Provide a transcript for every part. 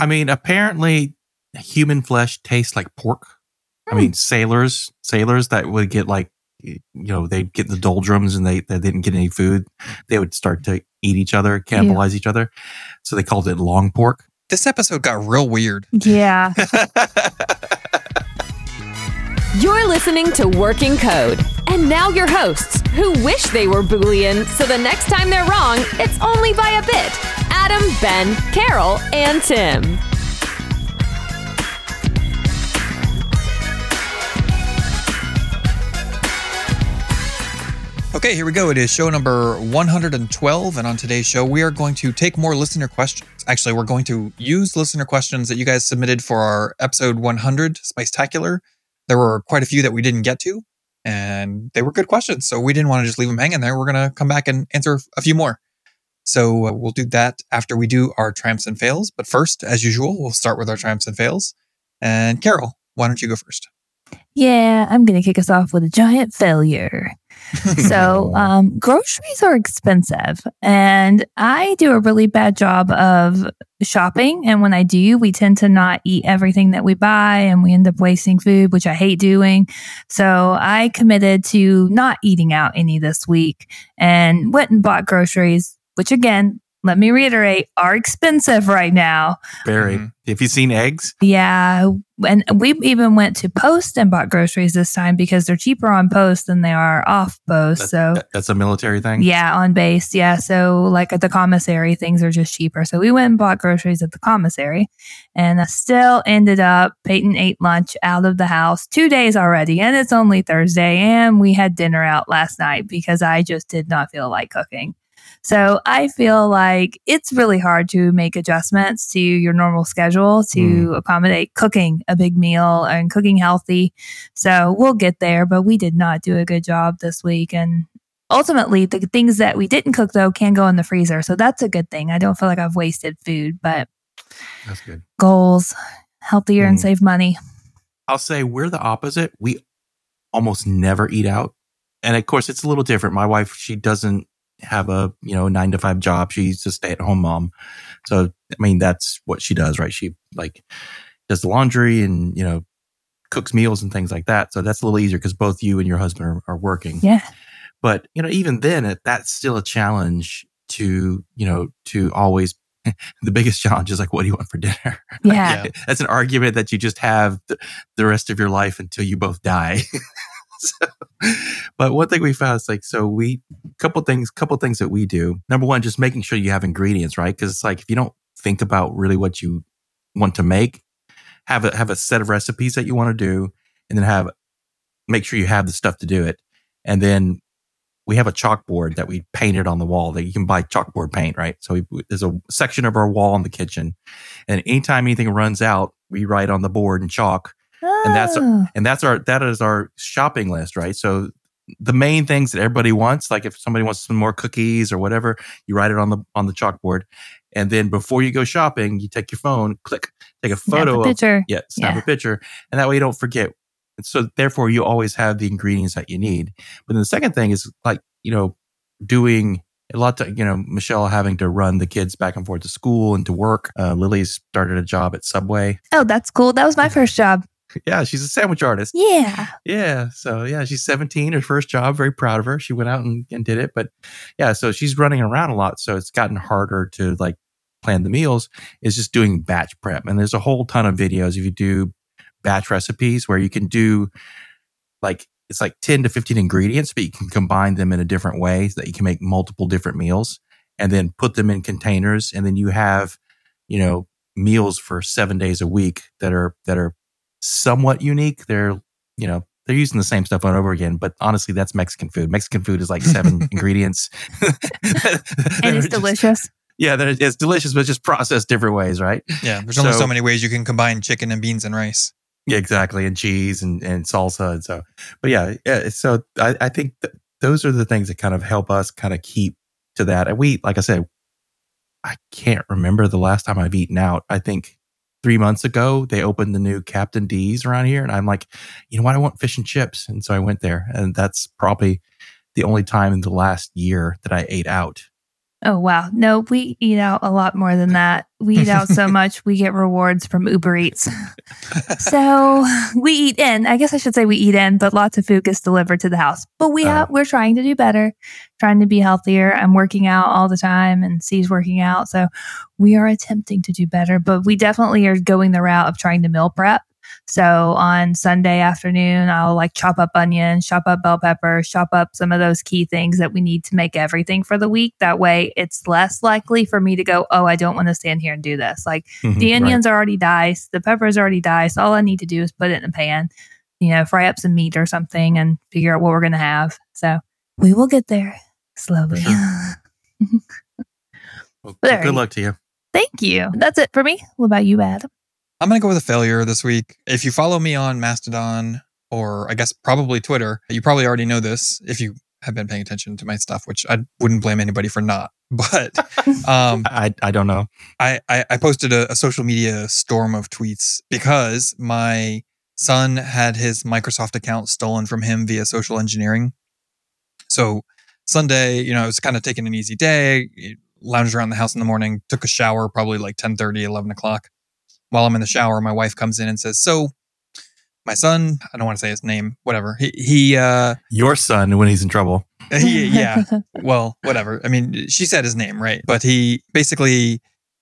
I mean, apparently, human flesh tastes like pork. I mean, hmm. sailors, sailors that would get like, you know, they'd get the doldrums and they, they didn't get any food. They would start to eat each other, cannibalize each other. So they called it long pork. This episode got real weird. Yeah. You're listening to Working Code. And now your hosts, who wish they were Boolean, so the next time they're wrong, it's only by a bit. Adam, Ben, Carol, and Tim. Okay, here we go. It is show number 112. And on today's show, we are going to take more listener questions. Actually, we're going to use listener questions that you guys submitted for our episode 100 Spicetacular. There were quite a few that we didn't get to, and they were good questions. So we didn't want to just leave them hanging there. We're going to come back and answer a few more. So uh, we'll do that after we do our triumphs and fails. But first, as usual, we'll start with our triumphs and fails. And Carol, why don't you go first? Yeah, I'm going to kick us off with a giant failure. so, um, groceries are expensive, and I do a really bad job of shopping. And when I do, we tend to not eat everything that we buy, and we end up wasting food, which I hate doing. So, I committed to not eating out any this week and went and bought groceries, which again, let me reiterate, are expensive right now. Very. Mhm. Have you seen eggs? Yeah. And we even went to Post and bought groceries this time because they're cheaper on Post than they are off Post. That- So, that- that's a military thing. yeah, on base. Yeah. So, like at the commissary, things are just cheaper. So, we went and bought groceries at the commissary and I still ended up, Peyton ate lunch out of the house two days already. And it's only Thursday. And we had dinner out last night because I just did not feel like cooking. So I feel like it's really hard to make adjustments to your normal schedule to accommodate cooking a big meal and cooking healthy. So we'll get there, but we did not do a good job this week. And ultimately, the things that we didn't cook though can go in the freezer. So that's a good thing. I don't feel like I've wasted food, but That's good. goals, healthier and Mm. save money. I'll say we're the opposite. We almost never eat out. And of course, it's a little different. My wife, she doesn't have a, you know, nine to five job. She's a stay at home mom. So, I mean, that's what she does, right? She like does the laundry and, you know, cooks meals and things like that. So that's a little easier because both you and your husband are, are working. Yeah. But, you know, even then, it- that's still a challenge to, you know, to always, the biggest challenge is like, what do you want for dinner? Yeah. that's an argument that you just have the, the rest of your life until you both die. so, but one thing we found is like, so we, couple things, couple things that we do. Number one, just making sure you have ingredients, right? Because it's like if you don't think about really what you want to make, have a have a set of recipes that you want to do, and then have make sure you have the stuff to do it, and then we have a chalkboard that we painted on the wall that you can buy chalkboard paint, right? So we, there's a section of our wall in the kitchen, and anytime anything runs out, we write on the board in chalk, And that's- Oh. and that's our that is our shopping list, right? So the main things that everybody wants, like if somebody wants some more cookies or whatever, you write it on the on the chalkboard, and then before you go shopping, you take your phone, click, take a photo a of picture. yeah, snap Yeah. a picture, and that way you don't forget. And so therefore, you always have the ingredients that you need. But then the second thing is like you know doing a lot to you know Michelle having to run the kids back and forth to school and to work. Uh, Lily's started a job at Subway. Oh, that's cool. That was my first job. Yeah, she's a sandwich artist. Yeah. Yeah. So yeah, she's 17, her first job. Very proud of her. She went out and, and did it. But yeah, so she's running around a lot. So it's gotten harder to like plan the meals. Is just doing batch prep. And there's a whole ton of videos if you do batch recipes where you can do like it's like 10 to 15 ingredients, but you can combine them in a different way so that you can make multiple different meals and then put them in containers. And then you have, you know, meals for seven days a week that are that are somewhat unique. They're, you know, they're using the same stuff over and over again, but honestly, that's Mexican food. Mexican food is like seven ingredients. And They're it's just- delicious. Yeah, it's delicious, but just processed different ways, right? Yeah, there's only so, So- many ways you can combine chicken and beans and rice. Yeah, exactly. And cheese and, and salsa. And so, but yeah, yeah so I, I think th- those are the things that kind of help us kind of keep to that. And we, like I said, I can't remember the last time I've eaten out. I think three months ago, they opened the new Captain D's around here. And I'm like, you know what? I want fish and chips. And so I went there. And that's probably the only time in the last year that I ate out. Oh wow. No, we eat out a lot more than that. We eat out so much we get rewards from Uber Eats. so we eat in. I guess I should say we eat in, but lots of food gets delivered to the house. But we Oh. have we're trying to do better, trying to be healthier. I'm working out all the time and C's working out. So we are attempting to do better, but we definitely are going the route of trying to meal prep. So on Sunday afternoon, I'll like chop up onions, chop up bell peppers, chop up some of those key things that we need to make everything for the week. That way it's less likely for me to go, oh, I don't want to stand here and do this. Like Mhm, the right. onions are already diced, the peppers already diced. All I need to do is put it in a pan, you know, fry up some meat or something and figure out what we're going to have. So we will get there slowly. Well, good luck to you. Thank you. That's it for me. What about you, Adam? I'm going to go with a failure this week. If you follow me on Mastodon or I guess probably Twitter, you probably already know this if you have been paying attention to my stuff, which I wouldn't blame anybody for not. But um, I I don't know. I, I, I posted a, a social media storm of tweets because my son had his Microsoft account stolen from him via social engineering. So Sunday, you know, I was kind of taking an easy day, lounged around the house in the morning, took a shower, probably like 10 30, 11 o'clock. While I'm in the shower, my wife comes in and says, So my son, I don't want to say his name, whatever. He, he, uh, Your son when he's in trouble. he yeah, well, whatever. I mean, she said his name, right? But he basically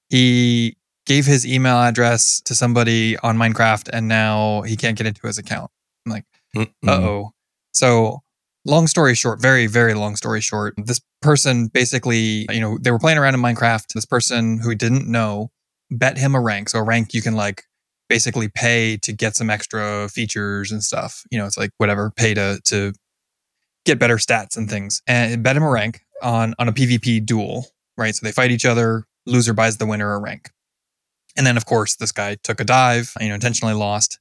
he gave his email address to somebody on Minecraft and now he can't get into his account. I'm like, uh-oh. So, long story short, very very long story short, this person basically, you know, they were playing around in Minecraft. This person who didn't know bet him a rank. So, a rank you can like basically pay to get some extra features and stuff. You know, it's like whatever, pay to to get better stats and things. And bet him a rank on on a PvP duel, right? So they fight each other, loser buys the winner a rank. And then of course this guy took a dive, you know, intentionally lost.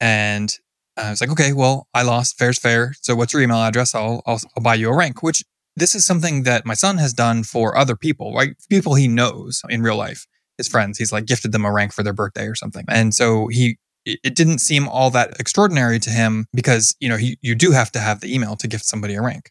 And uh, I was like, okay, well, I lost, fair's fair. So what's your email address? I'll I'll, I'll buy you a rank, which this is something that my son has done for other people, right? People he knows in real life, his friends. He's like gifted them a rank for their birthday or something. And so he it it didn't seem all that extraordinary to him because you know he, you do have to have the email to gift somebody a rank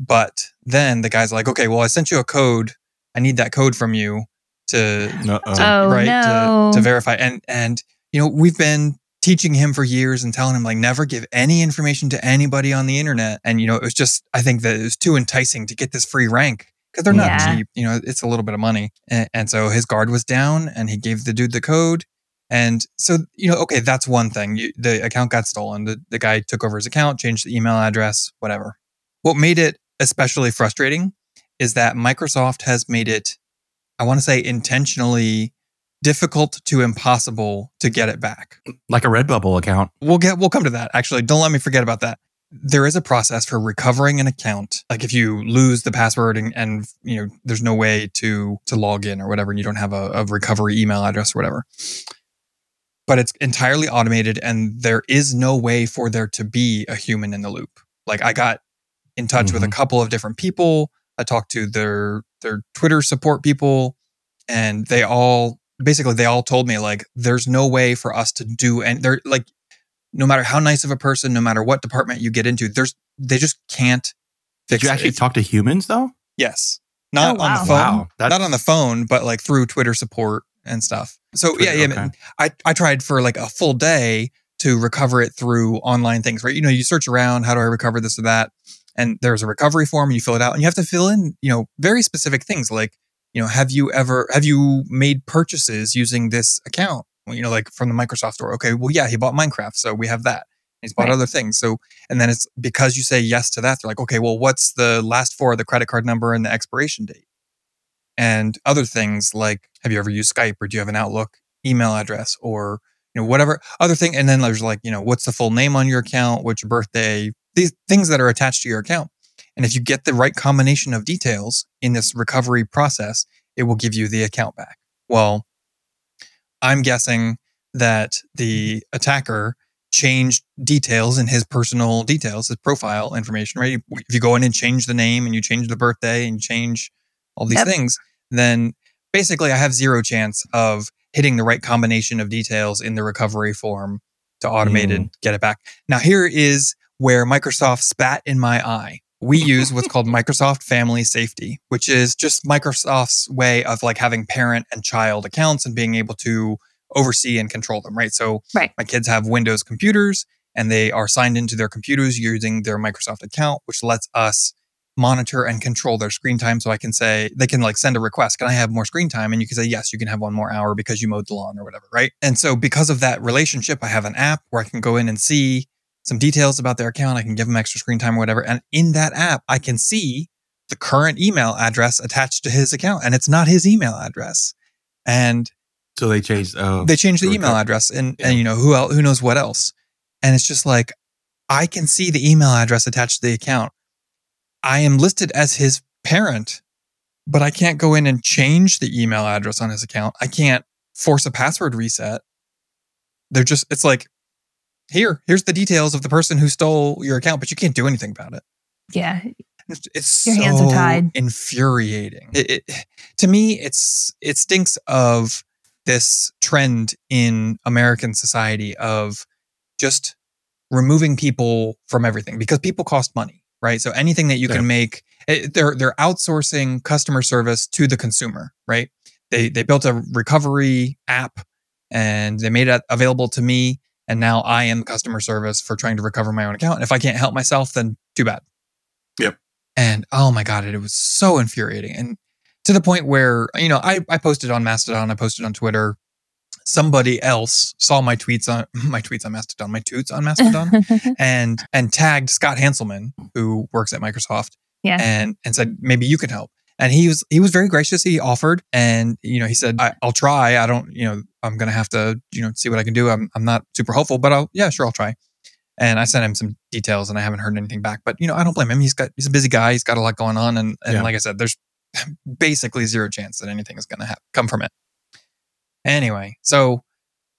but then the guy's like okay well i sent you a code i need that code from you to Uh-oh. Oh, right no. to, to verify and and you know we've been teaching him for years and telling him like never give any information to anybody on the internet and you know it was just i think that it was too enticing to get this free rank because they're not Yeah. cheap you know it's a little bit of money and, and so his guard was down and he gave the dude the code and so you know okay that's one thing you, the account got stolen the, the guy took over his account changed the email address whatever what made it especially frustrating is that microsoft has made it i want to say intentionally difficult to impossible to get it back. like a Redbubble account. We'll get we'll come to that. Actually, don't let me forget about that. There is a process for recovering an account. Like if you lose the password and, and you know there's no way to to log in or whatever, and you don't have a, a recovery email address or whatever. But it's entirely automated, and there is no way for there to be a human in the loop. Like I got in touch with a Mhm. couple of different people. I talked to their their Twitter support people, and they all basically they all told me like there's no way for us to do and they're like no matter how nice of a person no matter what department you get into there's they just can't Did you actually It's- talk to humans though? yes. Not Oh, on the phone. Wow, not on the phone but like through twitter support and stuff. So Twitter, yeah yeah okay. I, I tried for like a full day to recover it through online things right? You know you search around how do i recover this or that? And there's a recovery form and you fill it out and you have to fill in you know very specific things like you know have you ever have you made purchases using this account? Well, you know like from the microsoft store okay well yeah he bought minecraft so we have that. He's bought Right. other things so and then it's because you say yes to that they're like okay well what's the last four the credit card number and the expiration date? And other things like have you ever used skype or do you have an outlook email address or you know whatever? Other thing and then there's like you know what's the full name on your account? What's your birthday? These things that are attached to your account. And if you get the right combination of details in this recovery process it will give you the account back. Well i'm guessing that the attacker changed details in his personal details his profile information right if you go in and change the name and you change the birthday and change all these Yep. things then basically I have zero chance of hitting the right combination of details in the recovery form to automate and mm. get it back. Now here is where Microsoft spat in my eye. We use what's called Microsoft Family Safety, which is just Microsoft's way of like having parent and child accounts and being able to oversee and control them, right? So Right. my kids have Windows computers and they are signed into their computers using their Microsoft account, which lets us monitor and control their screen time. So I can say, they can like send a request, can I have more screen time? And you can say, yes, you can have one more hour because you mowed the lawn or whatever, right? And so because of that relationship, I have an app where I can go in and see some details about their account. I can give them extra screen time or whatever. And in that app, I can see the current email address attached to his account and it's not his email address. And So they changed. Oh, they changed the email address and, Yeah. and you know who else who knows what else and it's just like i can see the email address attached to the account i am listed as his parent but i can't go in and change the email address on his account i can't force a password reset they're just it's like here here's the details of the person who stole your account but you can't do anything about it Yeah. it's, it's Your hands are so tied. infuriating. It, it, to me, it's it stinks of this trend in American society of just removing people from everything because people cost money, right? So anything that you Yeah. can make, it, they're they're outsourcing customer service to the consumer, right? They they built a recovery app and they made it available to me, and now I am customer service for trying to recover my own account. And if I can't help myself, then too bad. Yep. And oh my god, it, it was so infuriating, and to the point where you know I I posted on Mastodon, I posted on Twitter. Somebody else saw my tweets on my tweets on Mastodon, my toots on Mastodon, and and tagged Scott Hanselman, who works at Microsoft, Yeah. and and said maybe you can help. And he was he was very gracious. He offered, and you know he said I, I'll try. I don't you know I'm gonna have to you know see what I can do. I'm I'm not super hopeful, but I'll yeah sure I'll try. And I sent him some details, and I haven't heard anything back. But you know I don't blame him. He's got he's a busy guy. He's got a lot going on, and and Yeah. like I said, there's basically zero chance that anything is gonna ha- come from it. Anyway, so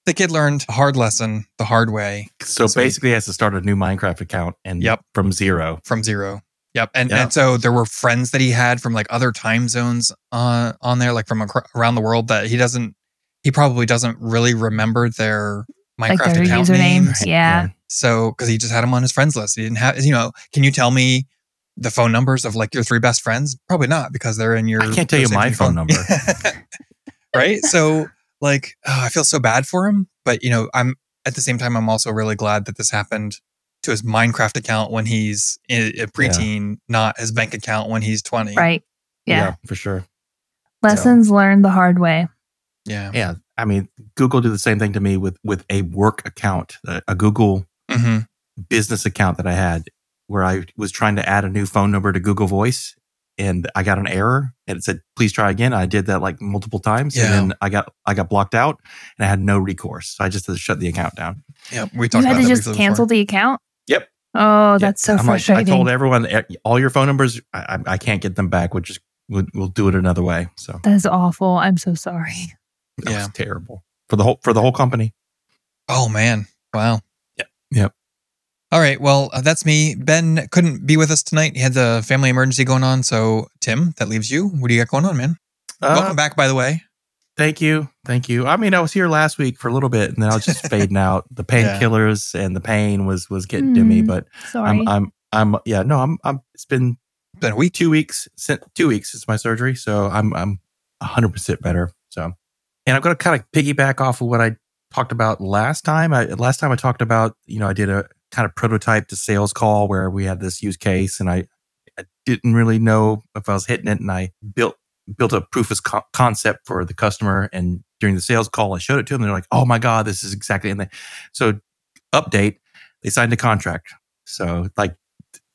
the kid learned a hard lesson the hard way So basically, he has to start a new Minecraft account and Yep. from zero. from zero. Yep. And Yeah. and so there were friends that he had from like other time zones on on there, like from acro- around the world that he doesn't he probably doesn't really remember their Minecraft like their account username. names. Yeah. So because he just had them on his friends list. He didn't have you know, can you tell me the phone numbers of like your three best friends? Probably not because they're in your I can't tell you my saved phone number. right? So like oh, I feel so bad for him, but you know, I'm at the same time I'm also really glad that this happened to his Minecraft account when he's a a preteen, not his bank account when he's 20. Right. Yeah. for sure. Lessons learned the hard way. Yeah. Yeah, I mean, Google did the same thing to me with with a work account, a, a Google hmm business account that I had, where I was trying to add a new phone number to Google Voice, and I got an error, and it said, "Please try again." I did that like multiple times, Yeah. and then I got I got blocked out, and I had no recourse. So I just had to shut the account down. Yeah. We talked You talked had to that just cancel before. the account? Yep. Oh, that's so I'm like, frustrating. I told everyone, "Eh, all your phone numbers, I, I I can't get them back. We'll just we'll, we'll do it another way. So that is awful. I'm so sorry. that Yeah. was terrible for the whole for the whole company. Oh, man. Wow. Yep. Yep. All right. Well, uh, that's me. Ben couldn't be with us tonight. He had the family emergency going on. So, Tim, that leaves you. What do you got going on, man? Uh, Welcome back, by the way. Thank you. Thank you. I mean, I was here last week for a little bit and then I was just fading out. The Yeah. painkillers and the pain was was getting to me, Mm, but Sorry. I'm I'm I'm yeah, no, I'm I'm it's been been a week. two weeks since two weeks since my surgery. So I'm I'm hundred percent better. So and I'm gonna kind of piggyback off of what I talked about last time. I last time I talked about, you know, I did a kind of prototype to sales call where we had this use case and I, I didn't really know if I was hitting it and I built built a proof of co- concept for the customer and during the sales call I showed it to them they're like oh my god this is exactly and they so update they signed a contract so like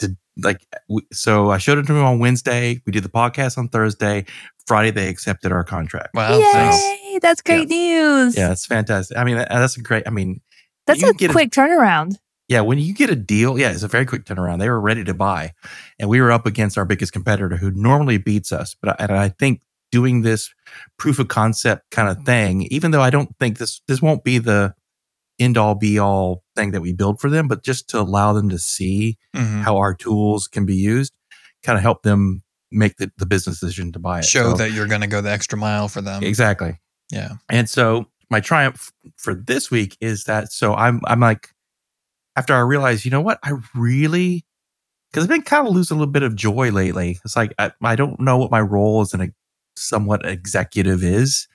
to like we, so I showed it to them on Wednesday we did the podcast on Thursday Friday they accepted our contract Wow. Thanks. Yay! That's great news. yeah it's fantastic I mean that, that's a great I mean That's a get a- quick turnaround. Yeah, when you get a deal, yeah, it's a very quick turnaround. They were ready to buy, and we were up against our biggest competitor who normally beats us. But I, and I think doing this proof of concept kind of thing, even though I don't think this this won't be the end all be all thing that we build for them, but just to allow them to see Mhm. how our tools can be used, kind of help them make the, the business decision to buy it. Show So- that you're going to go the extra mile for them. exactly. Yeah. And so my triumph for this week is that so I'm I'm like after I realized, you know what, I really because I've been kind of losing a little bit of joy lately. It's like I, I don't know what my role as an somewhat executive is,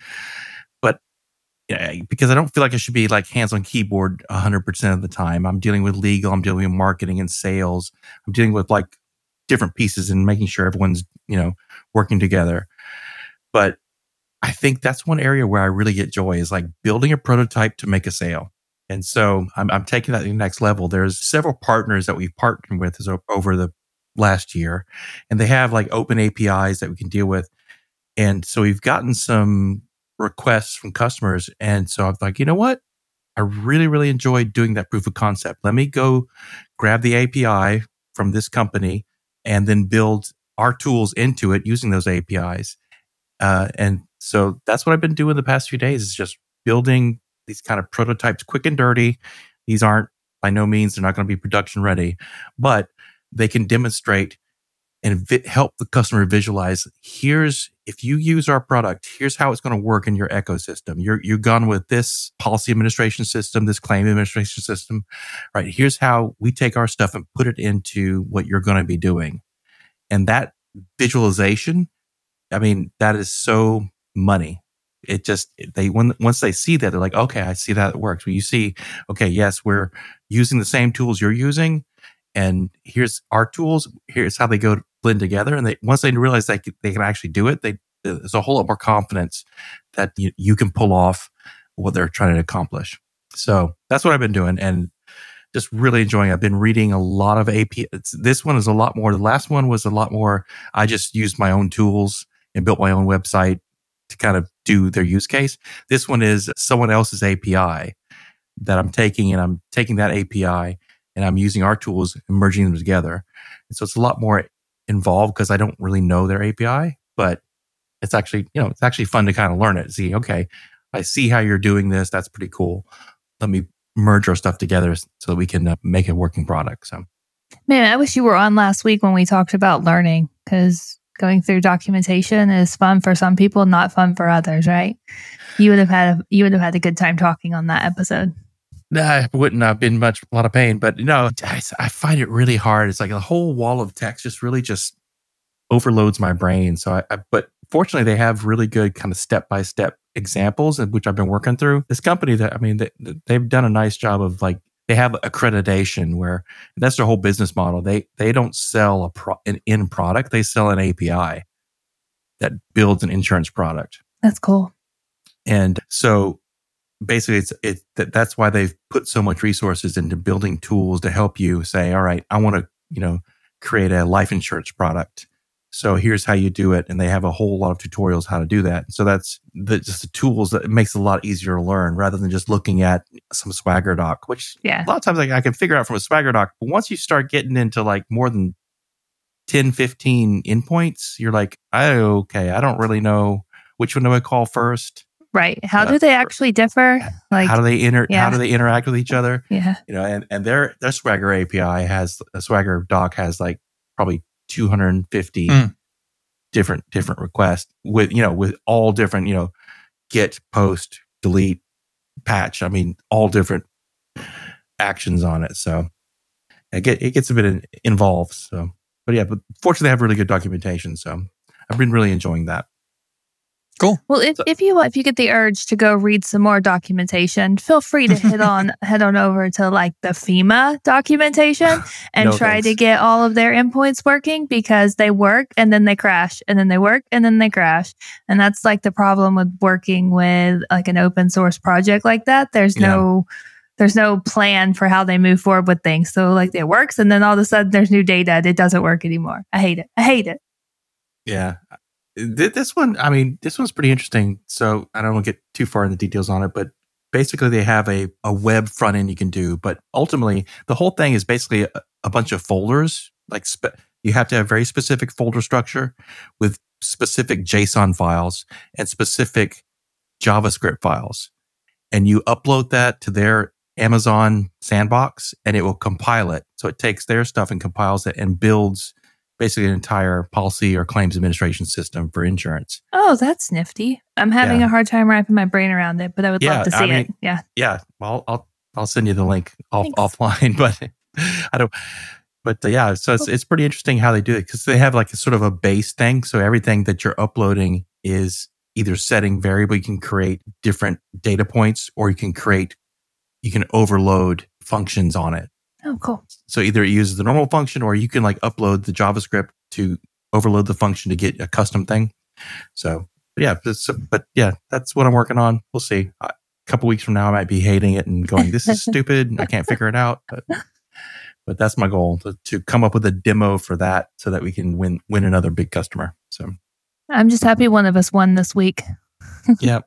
but yeah, because I don't feel like I should be like hands on keyboard 100% of the time. I'm dealing with legal, I'm dealing with marketing and sales, I'm dealing with like different pieces and making sure everyone's, you know, working together. But I think that's one area where I really get joy is like building a prototype to make a sale. And so I'm, I'm taking that to the next level. There's several partners that we've partnered with over the last year, and they have like open APIs that we can deal with. And so we've gotten some requests from customers. And so I'm like, you know what? I really, really enjoyed doing that proof of concept. Let me go grab the API from this company and then build our tools into it using those APIs. Uh, and so that's what I've been doing the past few days is just building these kind of prototypes quick and dirty. These aren't by no means, they're not going to be production ready, but they can demonstrate and vi- help the customer visualize here's if you use our product here's how it's going to work in your ecosystem. You're you're gone with this policy administration system this claim administration system right? Here's how we take our stuff and put it into what you're going to be doing. And that visualization i mean that is so money it just they when once they see that they're like okay i see that it works when you see okay yes we're using the same tools you're using and here's our tools here's how they go blend together and they once they realize they they can actually do it they there's a whole lot more confidence that you, you can pull off what they're trying to accomplish so that's what i've been doing and just really enjoying it. I've been reading a lot of AP. This one is a lot more. The last one was a lot more. I just used my own tools and built my own website to kind of do their use case. This one is someone else's API that I'm taking and I'm taking that API and I'm using our tools and merging them together. And so it's a lot more involved because I don't really know their API, but it's actually, you know, it's actually fun to kind of learn it. See, okay, I see how you're doing this. That's pretty cool. Let me merge our stuff together so that we can uh, make a working product. So, man, I wish you were on last week when we talked about learning because going through documentation is fun for some people, not fun for others, right? You would have had a, you would have had a good time talking on that episode. Nah, I wouldn't have been much a lot of pain, but you know, I, I find it really hard. It's like a whole wall of text just really just overloads my brain. So I, I but fortunately, they have really good kind of step by step examples, uh, which I've been working through. This company that I mean, they, they've done a nice job of like they have accreditation where that's their whole business model. They they don't sell a pro, an end product; they sell an API that builds an insurance product. That's cool. And so basically it's it that that's why they've put so much resources into building tools to help you say all right i want to you know create a life insurance product so here's how you do it and they have a whole lot of tutorials how to do that so that's the, just the tools that makes it a lot easier to learn rather than just looking at some swagger doc which yeah. a lot of times I, I can figure out from a swagger doc but once you start getting into like more than 10 15 endpoints you're like oh, okay i don't really know which one do i call first Right. How do they actually differ? Like how do they inter yeah. how do they interact with each other? Yeah. You know, and, and their their Swagger API has a Swagger doc has like probably 250 mm. different different requests with you know with all different, you know, get, post, delete, patch. I mean, all different actions on it. So it, get, it gets a bit involved. So, but yeah, but fortunately, they have really good documentation. So I've been really enjoying that. Cool. Well, if, so, if you if you get the urge to go read some more documentation, feel free to head on head on over to like the FEMA documentation and no try thanks. to get all of their endpoints working because they work and then they crash and then they work and then they crash. And that's like the problem with working with like an open source project like that. There's yeah. no there's no plan for how they move forward with things. So like it works and then all of a sudden there's new data and it doesn't work anymore. I hate it. I hate it. Yeah this one, I mean, this one's pretty interesting. So I don't want to get too far in the details on it, but basically they have a, a web front end you can do. But ultimately, the whole thing is basically a, a bunch of folders. Like spe- you have to have very specific folder structure with specific JSON files and specific JavaScript files. And you upload that to their Amazon sandbox and it will compile it. So it takes their stuff and compiles it and builds basically an entire policy or claims administration system for insurance. Oh, that's nifty. I'm having yeah. a hard time wrapping my brain around it, but I would yeah, love to see I mean, it. Yeah. Yeah. Well, I'll I'll send you the link off, offline, but I don't but uh, yeah, so it's it's pretty interesting how they do it because they have like a sort of a base thing. So everything that you're uploading is either setting variable. You can create different data points, or you can create you can overload functions on it. Oh, cool. So either it uses the normal function, or you can like upload the JavaScript to overload the function to get a custom thing. So but yeah, but, so- but yeah, that's what I'm working on. We'll see. A couple weeks from now, I might be hating it and going, "This is stupid. I can't figure it out." But but that's my goal to, to come up with a demo for that so that we can win win another big customer. So I'm just happy one of us won this week. yeah,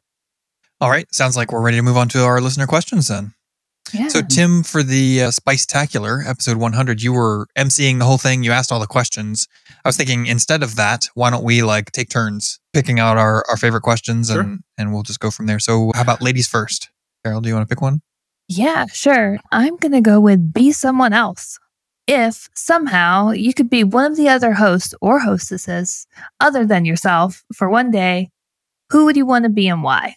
All right. Sounds like we're ready to move on to our listener questions then. Yeah. So, Tim, for the uh, Spicetacular episode 100, you were emceeing the whole thing. You asked all the questions. I was thinking instead of that, why don't we like take turns picking out our, our favorite questions Sure. and, and we'll just go from there. So, how about ladies first? Carol, do you want to pick one? Yeah, sure. I'm going to go with be someone else. If somehow you could be one of the other hosts or hostesses other than yourself for one day, who would you want to be and why?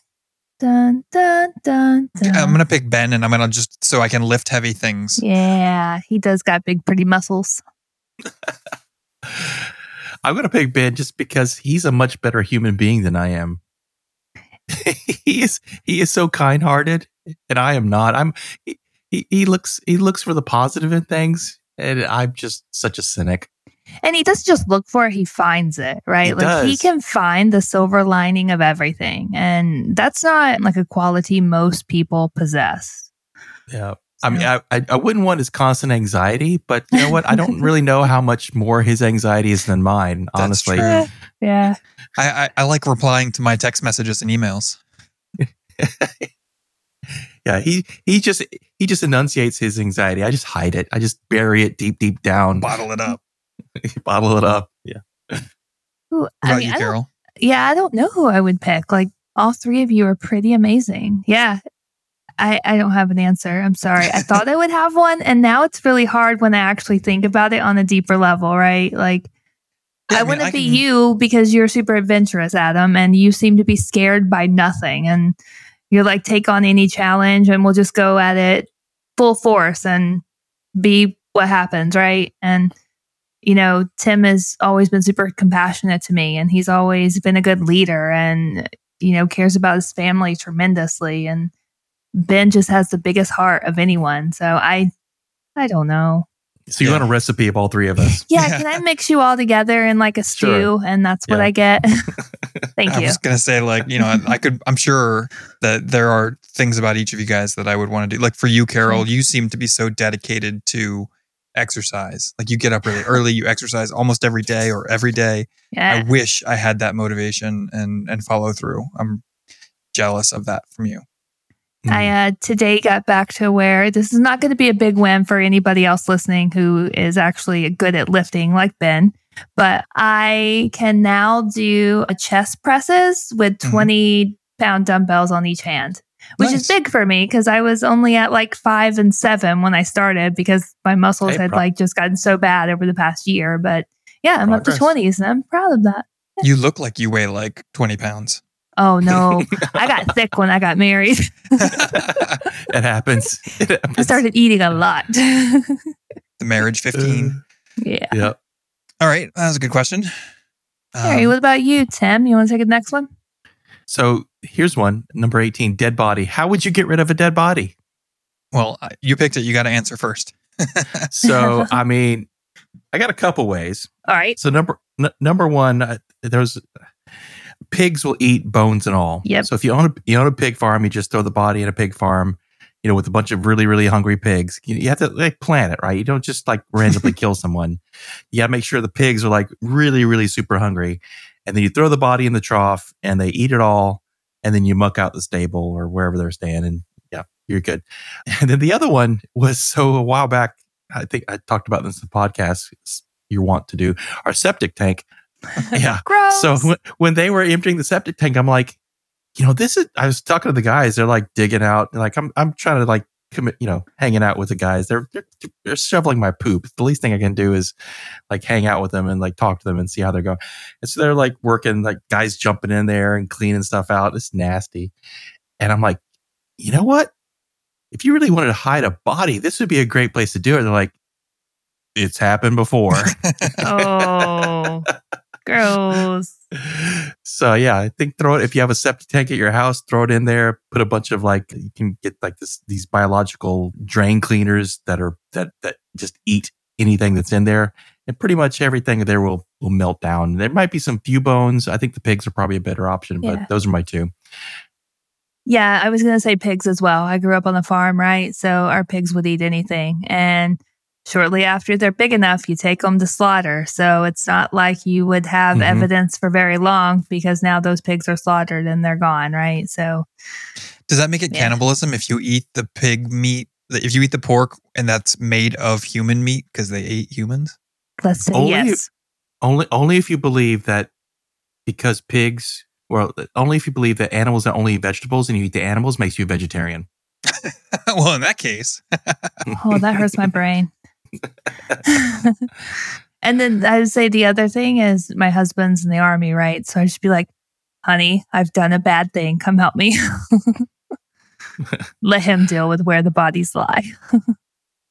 Dun, dun, dun, dun. I'm going to pick Ben and I'm going to just so I can lift heavy things. yeah, he does got big, pretty muscles. I'm gonna pick Ben just because he's a much better human being than I am. he is he is so kind hearted, and I am not. I'm he, he he looks he looks for the positive in things, and I'm just such a cynic. And he doesn't just look for it, he finds it, right? He like he can find the silver lining of everything. And that's not like a quality most people possess. Yeah. I mean, I, I I wouldn't want his constant anxiety, but you know what? I don't really know how much more his anxiety is than mine. That's Honestly, true. Yeah. Yeah. I, I, I like replying to my text messages and emails. yeah. He he just he just enunciates his anxiety. I just hide it. I just bury it deep deep down. Bottle it up. bottle it up. Yeah. Ooh, I about mean, you, I yeah, I don't know who I would pick. Like all three of you are pretty amazing. Yeah. I, I don't have an answer. I'm sorry. I thought I would have one, and now it's really hard when I actually think about it on a deeper level, right? Like Yeah, I, mean, wouldn't be can- you because you're super adventurous, Adam, and you seem to be scared by nothing. And you're like, take on any challenge and we'll just go at it full force and be what happens, right? And, you know, Tim has always been super compassionate to me and he's always been a good leader and, you know, cares about his family tremendously. And Ben just has the biggest heart of anyone. So I, I don't know. So you Yeah. want a recipe of all three of us? Yeah, Yeah. can I mix you all together in like a stew Sure. and that's what I get? Thank I you. I was gonna say, like, you know, I, I could. I'm sure that there are things about each of you guys that I would want to do. Like for you, Carol, you seem to be so dedicated to exercise. Like you get up really early, you exercise almost every day or every day. Yeah. I wish I had that motivation and and follow through. I'm jealous of that from you. I uh, today got back to where this is not going to be a big win for anybody else listening who is actually good at lifting like Ben, but I can now do a chest presses with Mhm. 20 pound dumbbells on each hand, which is big for me because I was only at like five and seven when I started because my muscles Hey, had pro- like just gotten so bad over the past year. But yeah, I'm up to Progress. 20s and I'm proud of that. You look like you weigh like 20 pounds. Oh no, I got thick when I got married. it happens. It happens. I started eating a lot. The marriage 15. yeah. yeah. All right, that was a good question. Harry, Um, what about you, Tim? You want to take the next one? So here's one, number 18, dead body. How would you get rid of a dead body? well, uh, you picked it. You got to answer first. So, I mean, I got a couple ways. All right. So number n- number one, uh, there's pigs will eat bones and all. Yep. So if you own a you own a pig farm, you just throw the body in a pig farm, you know, with a bunch of really really hungry pigs. You, you have to like plan it right. You don't just like randomly kill someone. You got to make sure the pigs are like really really super hungry, and then you throw the body in the trough and they eat it all, and then you muck out the stable or wherever they're staying, and yeah, you're good. And then the other one was so a while back. I think I talked about this in the podcast. You want to do our septic tank. Yeah. Gross. So when, when they were emptying the septic tank, I'm like, you know, this is. I was talking to the guys. They're like digging out. Like I'm, I'm trying to like commit. You know, hanging out with the guys. They're, they're they're shoveling my poop. The least thing I can do is like hang out with them and like talk to them and see how they're going. And so they're like working, like guys jumping in there and cleaning stuff out. It's nasty. And I'm like, you know what? If you really wanted to hide a body, this would be a great place to do it. They're like, It's happened before. Oh, gross. So yeah, I think throw it if you have a septic tank at your house, throw it in there. Put a bunch of like you can get like this these biological drain cleaners that are that that just eat anything that's in there, and pretty much everything there will will melt down. There might be some few bones. I think the pigs are probably a better option, but Yeah. those are my two. Yeah, I was going to say pigs as well. I grew up on the farm, right? So our pigs would eat anything. And shortly after they're big enough, you take them to slaughter. So it's not like you would have Mhm. evidence for very long because now those pigs are slaughtered and they're gone, right? So Does that make it Yeah. cannibalism if you eat the pig meat? If you eat the pork and that's made of human meat because they ate humans? let's say Only yes. Only only if you believe that because pigs well only if you believe that animals are only vegetables and you eat the animals makes you a vegetarian. well, in that case, Oh, that hurts my brain. And then I would say the other thing is my husband's in the army, right? So I just be like, honey, I've done a bad thing. Come help me. Let him deal with where the bodies lie.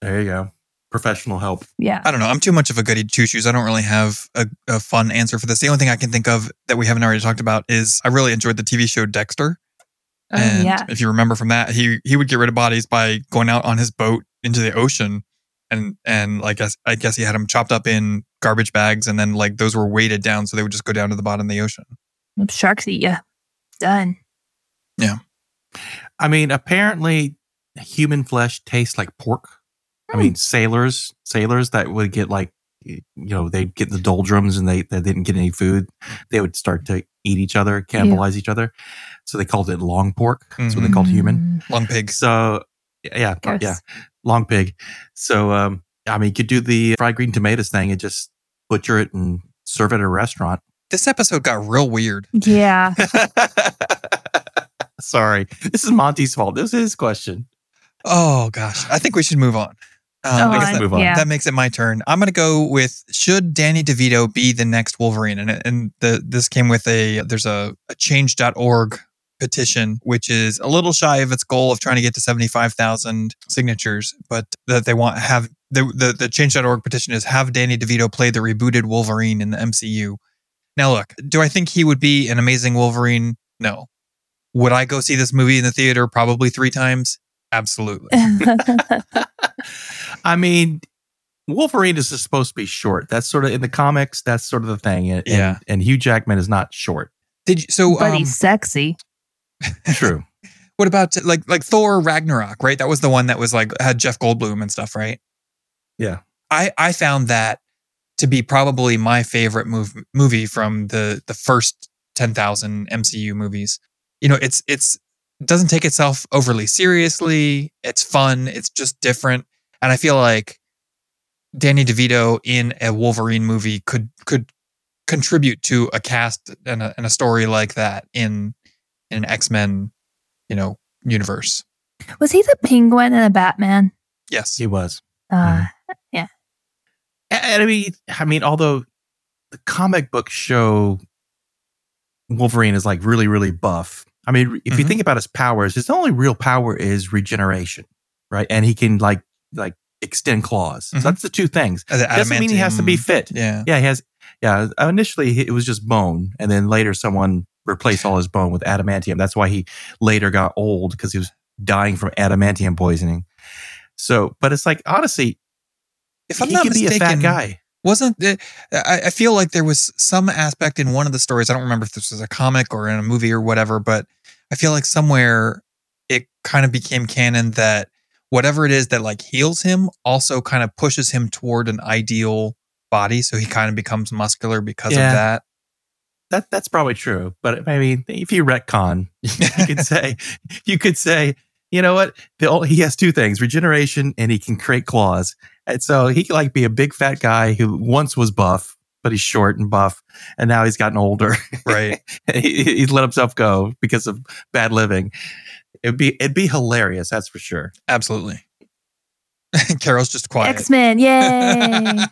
There you go. Professional help. Yeah. I don't know. I'm too much of a goody two shoes. I don't really have a, a fun answer for this. The only thing I can think of that we haven't already talked about is I really enjoyed the TV show Dexter. Oh, and yeah. if you remember from that, he he would get rid of bodies by going out on his boat into the ocean, and and like I guess I guess he had them chopped up in garbage bags, and then like those were weighted down, so they would just go down to the bottom of the ocean. Sharks eat you. Done. Yeah. I mean, apparently human flesh tastes like pork. I mean, sailors, sailors that would get like, you know, they'd get the doldrums and they, they didn't get any food. They would start to eat each other, cannibalize each other. So they called it long pork. That's what they called human. Mm, Long pig. So yeah, gross. yeah, long pig. So, um, I mean, you could do the fried green tomatoes thing and just butcher it and serve it at a restaurant. This episode got real weird. Yeah. Sorry. This is Monty's fault. This is his question. Oh gosh, I think we should move on. Um, Oh, I guess that, move on. yeah. that makes it my turn. I'm going to go with should Danny DeVito be the next Wolverine? And and the this came with a there's a, a change.org petition which is a little shy of its goal of trying to get to 75,000 signatures, but that they want have the the the change.org petition is have Danny DeVito play the rebooted Wolverine in the MCU. Now look, do I think he would be an amazing Wolverine? No. Would I go see this movie in the theater probably 3 times? Absolutely. I mean, Wolverine is supposed to be short. That's sort of in the comics. That's sort of the thing. And, Yeah. And, and Hugh Jackman is not short. Did you, so but um, he's sexy. True. What about like like Thor Ragnarok, right? That was the one that was like had Jeff Goldblum and stuff, right? Yeah. I I found that to be probably my favorite move, movie from the the first 10,000 MCU movies. You know, it's it's it doesn't take itself overly seriously. It's fun, it's just different, and I feel like Danny DeVito in a Wolverine movie could could contribute to a cast and a, and a story like that in in an X-Men, you know, universe. Was he the penguin in a Batman? Yes. he was. Uh, And, and I mean, I mean, although the comic book show Wolverine is like really, really buff. I mean, if you Mhm. think about his powers, his only real power is regeneration, right? And he can like like extend claws. Mhm. So that's the two things. The Doesn't mean he has to be fit. Yeah. Yeah, he has. Yeah, initially it was just bone, and then later someone replaced all his bone with adamantium. That's why he later got old because he was dying from adamantium poisoning. So, but it's like honestly, If I'm he not could be a mistaken, fat guy. wasn't it, I, I feel like there was some aspect in one of the stories. I don't remember if this was a comic or in a movie or whatever, but I feel like somewhere it kind of became canon that whatever it is that like heals him also kind of pushes him toward an ideal body. So he kind of becomes muscular because Yeah. of that. That that's probably true. But I mean, if you retcon, you could say you could say, you know what? The, ol- he has two things: regeneration, and he can create claws. And so he could like be a big fat guy who once was buff, but he's short and buff, and now he's gotten older. Right. he, he's let himself go because of bad living. It'd be it'd be hilarious, that's for sure. Absolutely. Carol's just quiet. X Men, yay!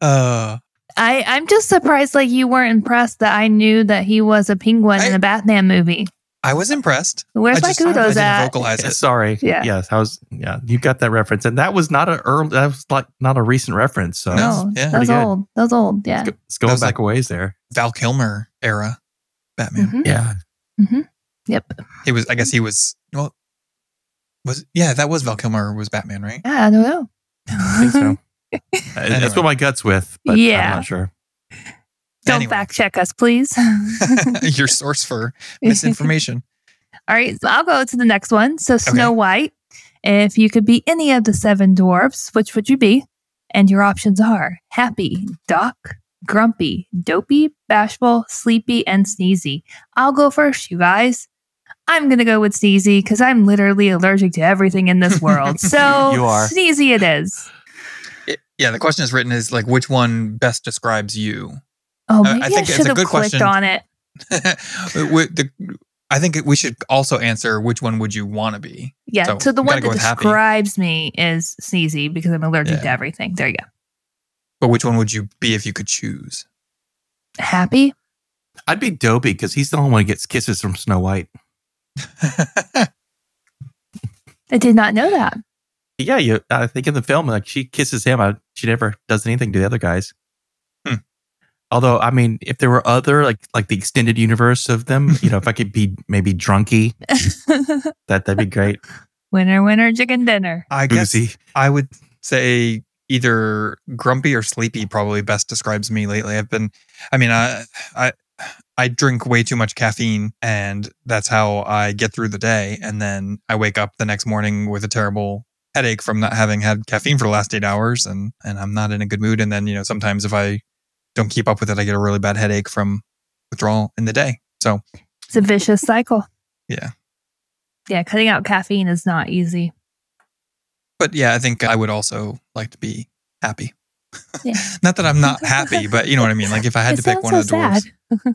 uh, I I'm just surprised like you weren't impressed that I knew that he was a penguin in I- a Batman movie. I was impressed. Where's I my just- I kudos didn't at? vocalize it. sorry. Yeah. Yes, I was. Yeah, you got that reference, and that was not a early. That was like not a recent reference. So No. No, yeah. that was good. old. That was old. Yeah. it's, go- it's going back like- a ways there. Val Kilmer era Batman. Mhm. Yeah, Yep. He was. I guess he was. Well, was yeah. That was Val Kilmer was Batman, right? Yeah, I don't know. I think so. Uh. That's what my guts with. But Yeah. I'm not sure. don't Anyway. fact check us, please. Your source for misinformation. All right, so I'll go to the next one. So, Snow White, if you could be any of the seven dwarfs, which would you be? And your options are happy, doc, grumpy, dopey, bashful, sleepy, and sneezy. I'll go first, you guys. I'm going to go with sneezy because I'm literally allergic to everything in this world. So, You are. sneezy it is. It- yeah, the question is written is like which one best describes you. Oh, I- I maybe I, think it's a should have good clicked question. on it. The- I think we should also answer which one would you want to be. Yeah. So, So, the one that with happy. describes me is sneezy because I'm allergic to everything. There you go. But which one would you be if you could choose? Happy? I'd be dopey because he's the only one who gets kisses from Snow White. I did not know that. Yeah, you. I think in the film, like she kisses him, I, she never does anything to the other guys. Hmm. Although, I mean, if there were other like like the extended universe of them, you know, if I could be maybe drunky, that that'd be great. winner, winner, chicken dinner. I guess Boozy. I would say either grumpy or sleepy probably best describes me lately. I've been, I mean, I, I, I drink way too much caffeine and that's how I get through the day. And then I wake up the next morning with a terrible headache from not having had caffeine for the last eight hours and, and I'm not in a good mood. And then, you know, sometimes if I don't keep up with it, I get a really bad headache from withdrawal in the day. So It's a vicious cycle. Yeah. Yeah, cutting out caffeine is not easy. but yeah, I think I would also like to be happy. Yeah. not that I'm not happy, but you know what I mean. Like if I had It to pick one so of the dwarves.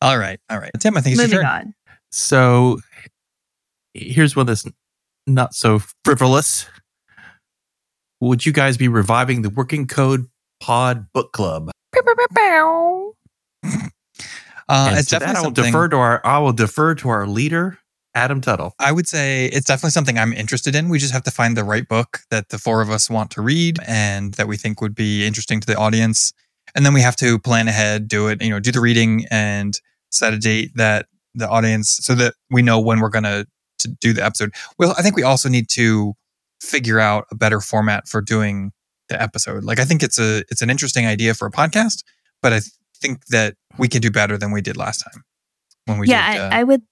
All right, all right. Tim, I think it's Moving your turn. on. So here's one that's not so frivolous. Would you guys be reviving the Working Code Pod Book Club? Pew, pew, pew, pew. Uh, it's to that, I will something. defer to our. I will defer to our leader, Adam Tuttle. I would say it's definitely something I'm interested in. We just have to find the right book that the four of us want to read and that we think would be interesting to the audience. And then we have to plan ahead, do it, you know, do the reading and set a date that the audience so that we know when we're going to to do the episode. Well, I think we also need to figure out a better format for doing the episode. Like I think it's a it's an interesting idea for a podcast, but I think that we can do better than we did last time when we yeah, did. uh, I, I would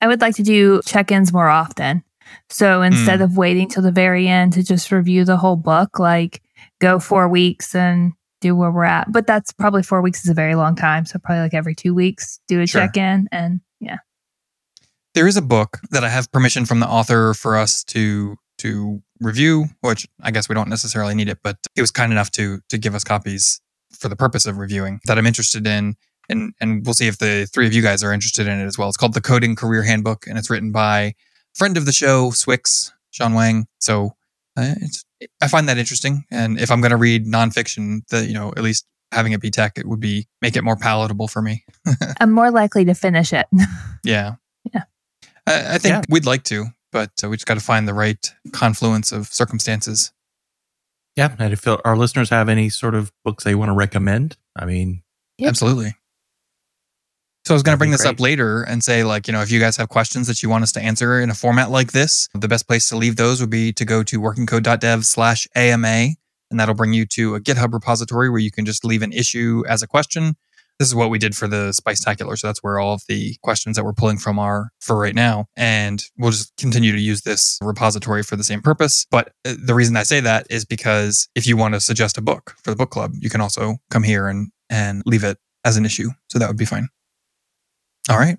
I would like to do check-ins more often. So instead Hmm. of waiting till the very end to just review the whole book, like go four weeks and do where we're at. But that's probably four weeks is a very long time. So probably like every two weeks, do a Sure. check-in and yeah. There is a book that I have permission from the author for us to to review, which I guess we don't necessarily need it, but he was kind enough to to give us copies for the purpose of reviewing that I'm interested in. And and we'll see if the three of you guys are interested in it as well. It's called The Coding Career Handbook, and it's written by friend of the show, swyx, Shawn Wang. So uh, it's I find that interesting. And if I'm going to read nonfiction, that you know at least having it be tech, it would be make it more palatable for me. I'm more likely to finish it. Yeah. Yeah. I, I think Yeah. we'd like to, but uh, we just got to find the right confluence of circumstances. Yeah, and if our listeners have any sort of books they want to recommend, I mean, Yep. Absolutely. So I was going to bring be this up later and say, like, you know, if you guys have questions that you want us to answer in a format like this, the best place to leave those would be to go to workingcode.dev slash AMA. And that'll bring you to a GitHub repository where you can just leave an issue as a question. This is what we did for the Spicetacular. So that's where all of the questions that we're pulling from are for right now. And we'll just continue to use this repository for the same purpose. But uh, the reason I say that is because if you want to suggest a book for the book club, you can also come here and, and leave it as an issue. So that would be fine. All right.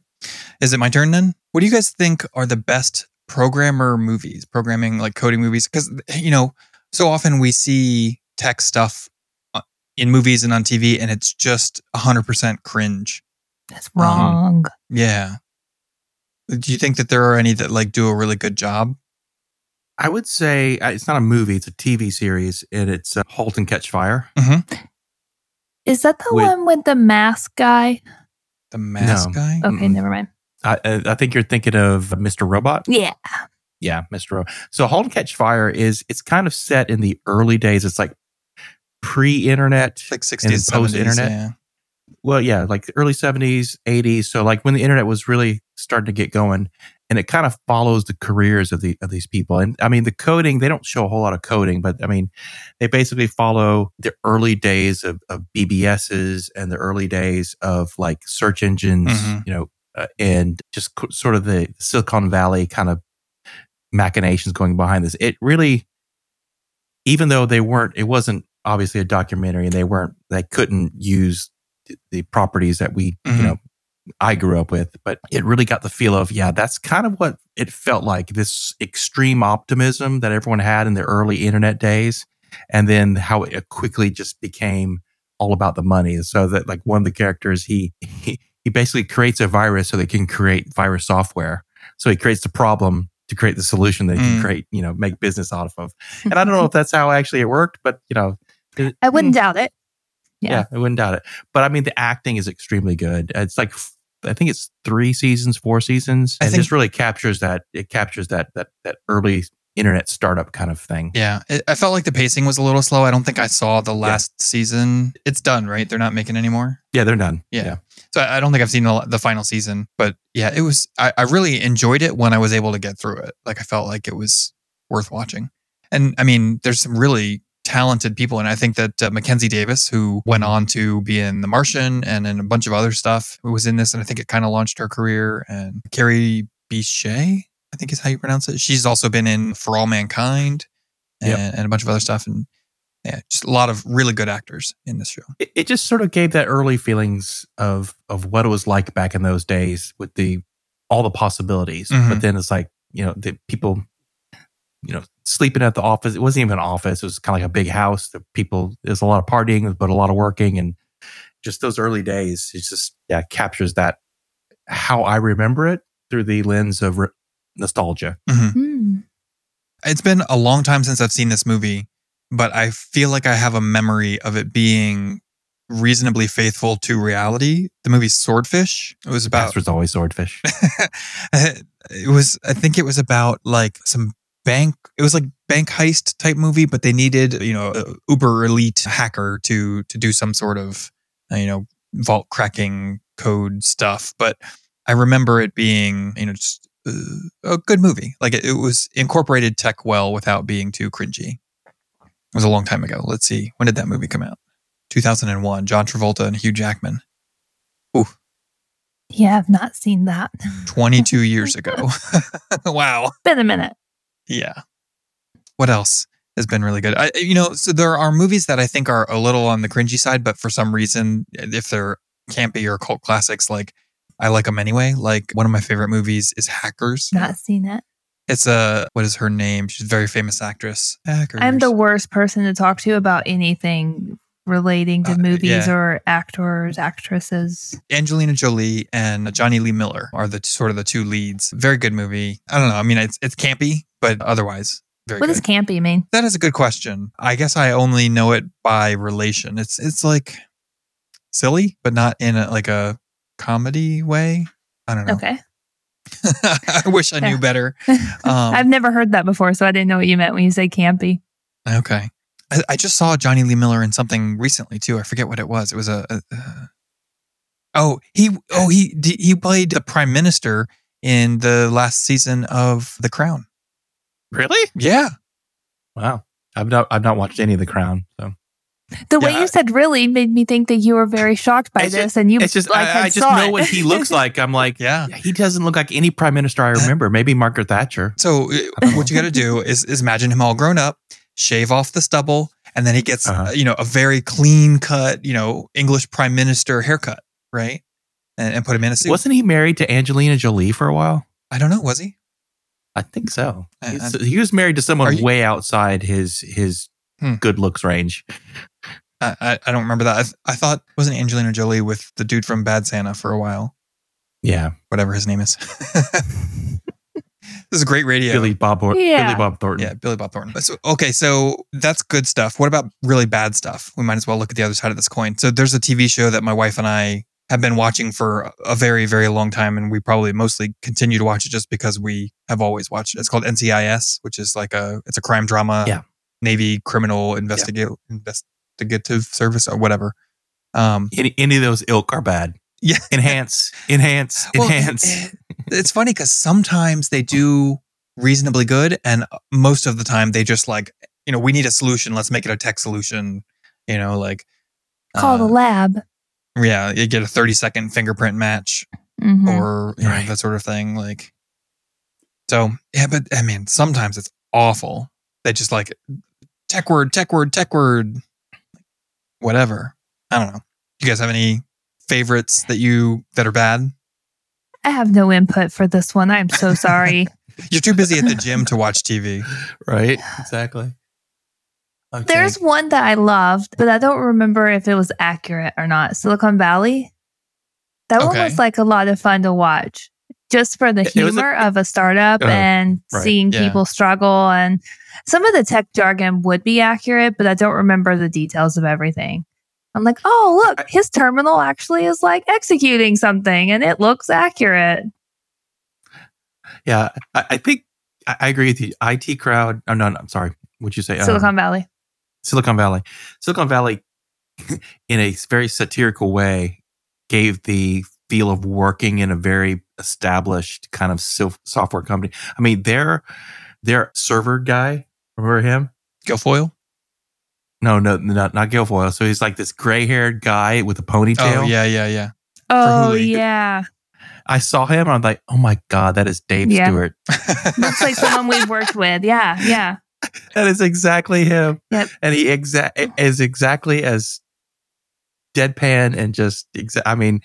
Is it my turn then? What do you guys think are the best programmer movies, programming like coding movies? Because, you know, so often we see tech stuff in movies and on TV and it's just 100% cringe. That's Um, wrong. Yeah. Do you think that there are any that like do a really good job? I would say uh, it's not a movie; it's a TV series, and it's uh, *Halt and Catch Fire*. Is that the with- one with the mask guy? The mask No. guy? Okay, Mm-mm. never mind. I, I I think you're thinking of Mr. Robot. Yeah. Yeah, Mr. Robot. So *Halt and Catch Fire* is it's kind of set in the early days. It's like pre-internet, Like and 60s, post-internet. 70s. Yeah. well, yeah, like early 70s, 80s. So like when the internet was really starting to get going and it kind of follows the careers of the of these people. And I mean the coding, they don't show a whole lot of coding, but I mean they basically follow the early days of, of BBSs and the early days of like search engines, Mhm. you know, uh, and just co- sort of the Silicon Valley kind of machinations going behind this. It really even though they weren't it wasn't obviously a documentary and they weren't they couldn't use the- properties that we Mhm. you know I grew up with, but it really got the feel of yeah, that's kind of what it felt like this extreme optimism that everyone had in the early internet days, and then how it quickly just became all about the money. So that like one of the characters he he, he basically creates a virus so they can create virus software. So he creates the problem to create the solution that he Mm. can create, you know, make business out of. And I don't know if that's how actually it worked, but you know, it- I wouldn't mm. doubt it. yeah. Yeah. I wouldn't doubt it. But I mean, the acting is extremely good. It's like I think it's three seasons, four seasons, I and think- this really captures that. It captures that that that early internet startup kind of thing. Yeah, it, I felt like the pacing was a little slow. I don't think I saw the last season. It's done, right? They're not making anymore. Yeah, they're done. Yeah. So I I don't think I've seen the, the final season, but yeah, it was. I, I really enjoyed it when I was able to get through it. Like I felt like it was worth watching. And I mean, there's some really talented people, and I think that uh, Mackenzie Davis, who went on to be in The Martian and in a bunch of other stuff, was in this, and I think it kind of launched her career. And Kerry Bishé, I think is how you pronounce it. She's also been in For All Mankind and, Yep. and a bunch of other stuff. And yeah, just a lot of really good actors in this show. It, it just sort of gave that early feelings of of what it was like back in those days with the all the possibilities. Mhm. But then it's like you know the people, you know, sleeping at the office. It wasn't even an office. It was kind of like a big house. The people there's a lot of partying, but a lot of working, and just those early days. It just yeah captures that how I remember it through the lens of re- nostalgia. Hmm. It's been a long time since I've seen this movie, but I feel like I have a memory of it being reasonably faithful to reality. The movie Swordfish. It was about Bastards always swordfish. it was I think it was about like some bank it was like bank heist type movie but they needed you know a uber elite hacker to to do some sort of you know vault cracking code stuff. But I remember it being you know just uh, a good movie. Like it, it was incorporated tech well without being too cringy. It was a long time ago. Let's see. When did that movie come out? 2001 John Travolta and Hugh Jackman. Ooh, Yeah, I've not seen that. 22 years ago. Wow. Been a minute. Yeah. What else has been really good? I, you know, so there are movies that I think are a little on the cringy side, but for some reason, if they're campy or cult classics, like I like them anyway. Like one of my favorite movies is Hackers. Not seen it. It's a what is her name? She's a very famous actress. Hackers. I'm the worst person to talk to about anything relating to Uh, movies yeah. or actors, actresses. Angelina Jolie and Jonny Lee Miller are the sort of the two leads. Very good movie. I don't know. I mean, it's it's campy, but otherwise very What good. does campy mean? That is a good question. I guess I only know it by relation. It's it's like silly, but not in a, like a comedy way. I don't know. Okay. I wish I knew better. Um, I've never heard that before, so I didn't know what you meant when you say campy. okay. I, I just saw Jonny Lee Miller in something recently too. I forget what it was. It was a. a, a oh, he oh he he played the prime minister in the last season of The Crown. Really? Yeah. Wow. I've not I've not watched any of The Crown. So The way Yeah, I- you said really made me think that you were very shocked by this, just- and you it's just like I, I just know it. what he looks like. I'm like, Yeah. he doesn't look like any prime minister I remember. Maybe Margaret Thatcher. So uh, what you got to do is, is imagine him all grown up, shave off the stubble, and then he gets Uh-huh. uh, you know a very clean cut, you know English prime minister haircut, right? And, and put him in a suit. Wasn't he married to Angelina Jolie for a while? I don't know. Was he? I think so. I- I- he was married to someone you- way outside his his Hmm. good looks range. I, I, I don't remember that. I, th- I thought wasn't Angelina Jolie with the dude from Bad Santa for a while, Yeah, whatever his name is. this is great radio. Billy Bob Or- Yeah. Billy Bob Thornton. Yeah, Billy Bob Thornton. So, okay, so that's good stuff. What about really bad stuff? We might as well look at the other side of this coin. So there's a TV show that my wife and I have been watching for a very, very long time. And we probably mostly continue to watch it just because we have always watched it. It's called NCIS, which is like a, it's a crime drama, Yeah. Navy criminal investigate, investigative service or whatever. Um, Any, any of those ilk are bad. Yeah. Enhance, enhance, well, enhance. it's funny because sometimes they do reasonably good. And most of the time they just like, you know, we need a solution. Let's make it a tech solution, you know, like, Call the uh, lab. Yeah, you get a 30 second fingerprint match Mhm. or you know, Right. that sort of thing. Like, so yeah, but I mean, sometimes it's awful. They just like tech word, tech word, tech word, whatever. I don't know. Do you guys have any favorites that you that are bad? I have no input for this one. I'm so sorry. You're too busy at the gym to watch TV. Right? Exactly. Okay. There's one that I loved, but I don't remember if it was accurate or not. Silicon Valley. That one was like a lot of fun to watch. Just for the It- it a- humor of a startup Uh, and right, seeing yeah. people struggle and some of the tech jargon would be accurate, but I don't remember the details of everything. I'm like, oh look, his terminal actually is like executing something and it looks accurate. yeah, I, I think I, I agree with you. IT crowd. Oh, no, no, I'm sorry. Would you say um, Silicon Valley. Silicon Valley. Silicon Valley, in a very satirical way, gave the feel of working in a very established kind of sil- software company. I mean, their their server guy. Remember him? Gilfoyle? No, no, not not Gilfoyle. So he's like this gray haired guy with a ponytail. Oh yeah, yeah, yeah. Oh yeah. I saw him. and I'm like, oh my god, that is Dave Yeah. Stewart. Looks like someone we've worked with. Yeah, yeah. That is exactly him. Yep. And he exa- is exactly as deadpan and just exa- I mean,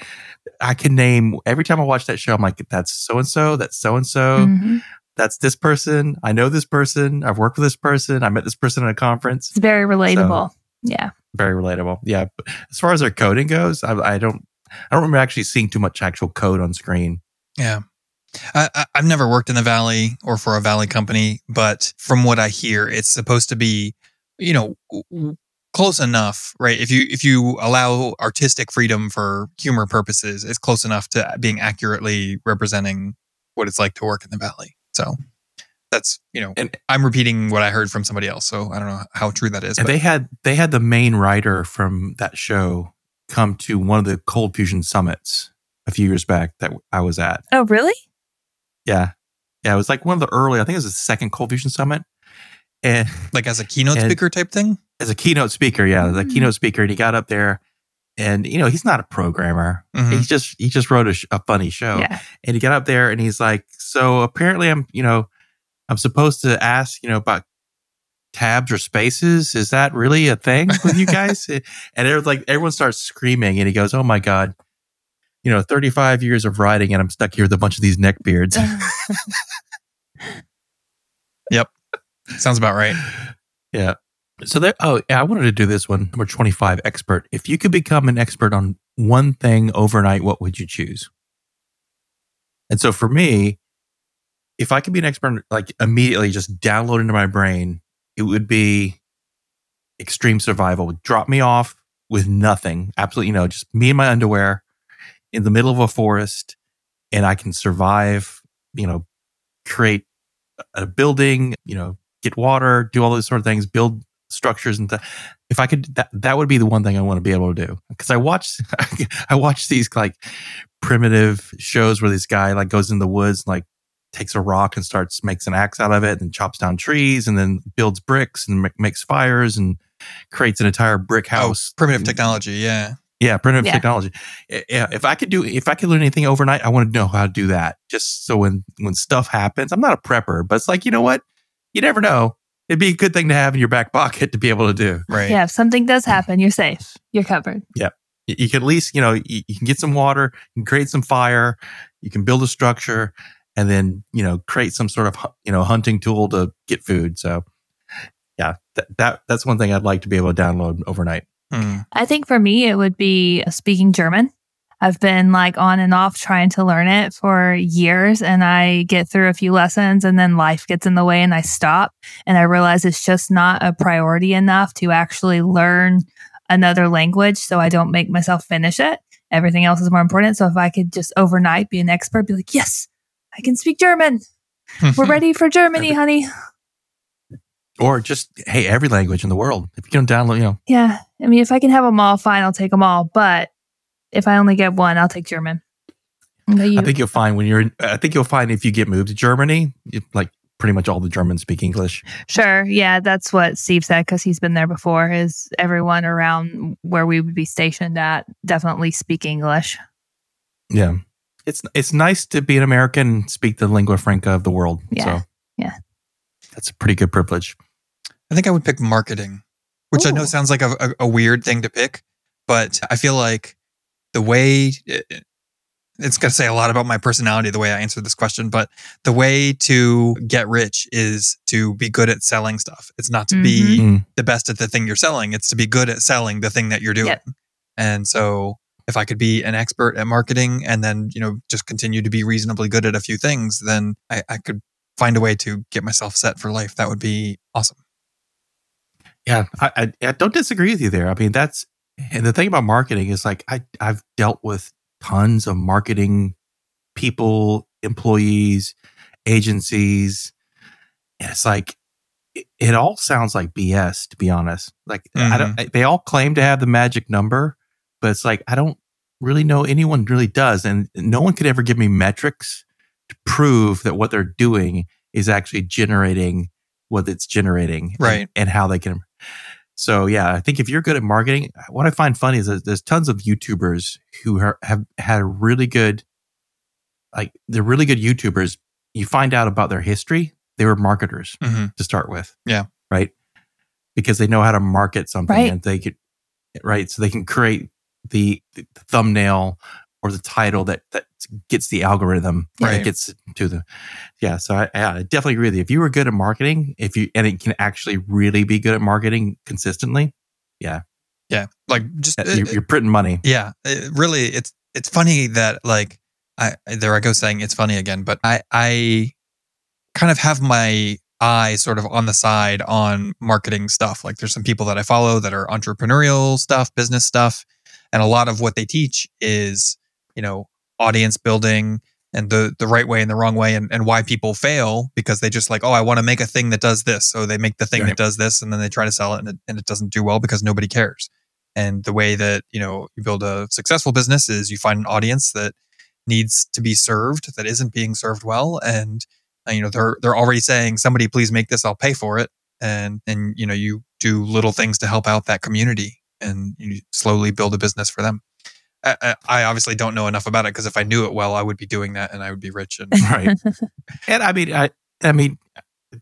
I can name every time I watch that show, I'm like, that's so and so, that's so and so, that's this person. I know this person. I've worked with this person. I met this person at a conference. It's very relatable. yeah. Very relatable. Yeah. But as far as their coding goes, I, I don't, I don't remember actually seeing too much actual code on screen. Yeah. I, I, I've never worked in the Valley or for a Valley company, but from what I hear, it's supposed to be, you know, w- w- close enough, right? If you if you allow artistic freedom for humor purposes, it's close enough to being accurately representing what it's like to work in the Valley. So that's you know, And- I'm repeating what I heard from somebody else, so I don't know how true that is. And but they had they had the main writer from that show come to one of the ColdFusion summits a few years back that I was at. Oh, really? Yeah. Yeah, it was like one of the early, I think it was the second ColdFusion Summit. And like as a keynote speaker type thing. as a keynote speaker, yeah, the Mm. keynote speaker, and he got up there and you know, he's not a programmer. Mhm. He's just he just wrote a, sh- a funny show. Yeah. And he got up there and he's like, "So apparently I'm, you know, I'm supposed to ask, you know, about tabs or spaces. Is that really a thing with you guys?" and it was like everyone starts screaming and he goes, "Oh my god." You know, 35 years of writing and I'm stuck here with a bunch of these neckbeards. Yep. Sounds about right. Yeah. So there. Oh, yeah. I wanted to do this one. Number twenty-five. Expert. If you could become an expert on one thing overnight, what would you choose? And so for me, if I could be an expert, like immediately just download into my brain, it would be extreme survival. Drop me off with nothing, absolutely, you know, just me and my underwear in the middle of a forest, and I can survive. You know, create a building. You know, get water, do all those sort of things, build structures and th- if I could that that would be the one thing I want to be able to do because I watch I watch these like primitive shows where this guy like goes in the woods like takes a rock and starts makes an axe out of it and chops down trees and then builds bricks and ma- makes fires and creates an entire brick oh, house Oh, primitive mm. technology. Yeah. Yeah, primitive Yeah. technology. Yeah, if I could do, if I could learn anything overnight, I want to know how to do that. Just so when when stuff happens, I'm not a prepper, but it's like you know what, you never know. It'd be a good thing to have in your back pocket to be able to do. Right. Yeah, if something does mm. happen, you're safe. You're covered. You, you can at least, you know, you, you can get some water, you can create some fire, you can build a structure, and then you know create some sort of you know hunting tool to get food. So, yeah, that, that that's one thing I'd like to be able to download overnight. Hmm. I think for me, it would be speaking German. I've been like on and off trying to learn it for years and I get through a few lessons and then life gets in the way and I stop and I realize it's just not a priority enough to actually learn another language so I don't make myself finish it. Everything else is more important. So if I could just overnight be an expert, be like, yes, I can speak German. We're ready for Germany, honey. Or just hey, every language in the world. If you can download, you know, Yeah. I mean, if I can have them all, fine, I'll take them all. But if I only get one, I'll take German. You- I think you'll find when you're. in I think you'll find if you get moved to Germany, you, like pretty much all the Germans speak English. Sure. Yeah, that's what Steve said because he's been there before. Is everyone around where we would be stationed at definitely speak English? Yeah, it's it's nice to be an American and speak the lingua franca of the world. Yeah. So Yeah. That's a pretty good privilege. I think I would pick marketing, which I know sounds like a, a, a weird thing to pick, but I feel like the way it- it's going to say a lot about my personality, the way I answer this question, but the way to get rich is to be good at selling stuff. It's not to be Mhm. the best at the thing you're selling, it's to be good at selling the thing that you're doing. Yep. And so if I could be an expert at marketing and then, you know, just continue to be reasonably good at a few things, then I, I could find a way to get myself set for life. That would be awesome. Yeah, I, I, I don't disagree with you there. I mean, that's and the thing about marketing is like I I've dealt with tons of marketing people, employees, agencies. And it's like it, it all sounds like BS to be honest. Like I don't. Mm-hmm. They all claim to have the magic number, but it's like I don't really know anyone really does, and no one could ever give me metrics to prove that what they're doing is actually generating what it's generating, Right. and how they can so yeah, I think if you're good at marketing, what I find funny is that there's tons of YouTubers who are, have had really good, like they're really good YouTubers. You find out about their history; they were marketers hmm to start with. Yeah. right, because they know how to market something, Right. and they could, right, so they can create the, the thumbnail or the title that that gets the algorithm Right. that gets to the yeah so I, I definitely agree with you if you were good at marketing if you and it can actually really be good at marketing consistently Yeah. Yeah like just, uh, you're, you're printing money yeah, it, really, it's, it's funny that like, I, there I go saying it's funny again, but I, I kind of have my eye sort of on the side on marketing stuff. Like there's some people that I follow that are entrepreneurial stuff, business stuff. And a lot of what they teach is, you know, audience building and the the right way and the wrong way and, and why people fail because they just like, oh, I want to make a thing that does this. So they make the thing Right. that does this and then they try to sell it and it, and it doesn't do well because nobody cares. And the way that, you know, you build a successful business is you find an audience that needs to be served that isn't being served well and uh, you know they're they're already saying somebody please make this I'll pay for it and and you know you do little things to help out that community and you slowly build a business for them. I, I- I obviously don't know enough about it because if I knew it well, I would be doing that and I would be rich. And right and i mean i i mean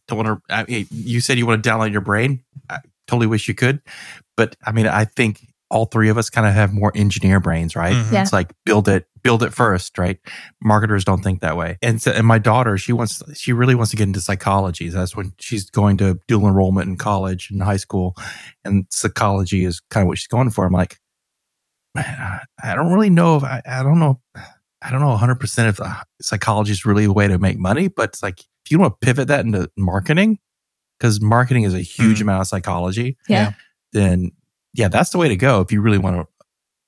don't want to I mean, you said you want to download your brain i totally wish you could but i mean i think all three of us kind of have more engineer brains right Mhm. Yeah. it's like build it build it first right marketers don't think that way and so and my daughter she wants she really wants to get into psychology that's when she's going to dual enrollment in college and high school and psychology is kind of what she's going for i'm like man i, I don't really know if I, I don't know i don't know 100% if uh, psychology is really a way to make money but it's like if you want to pivot that into marketing because marketing is a huge Mm. amount of psychology Yeah. then yeah that's the way to go if you really want to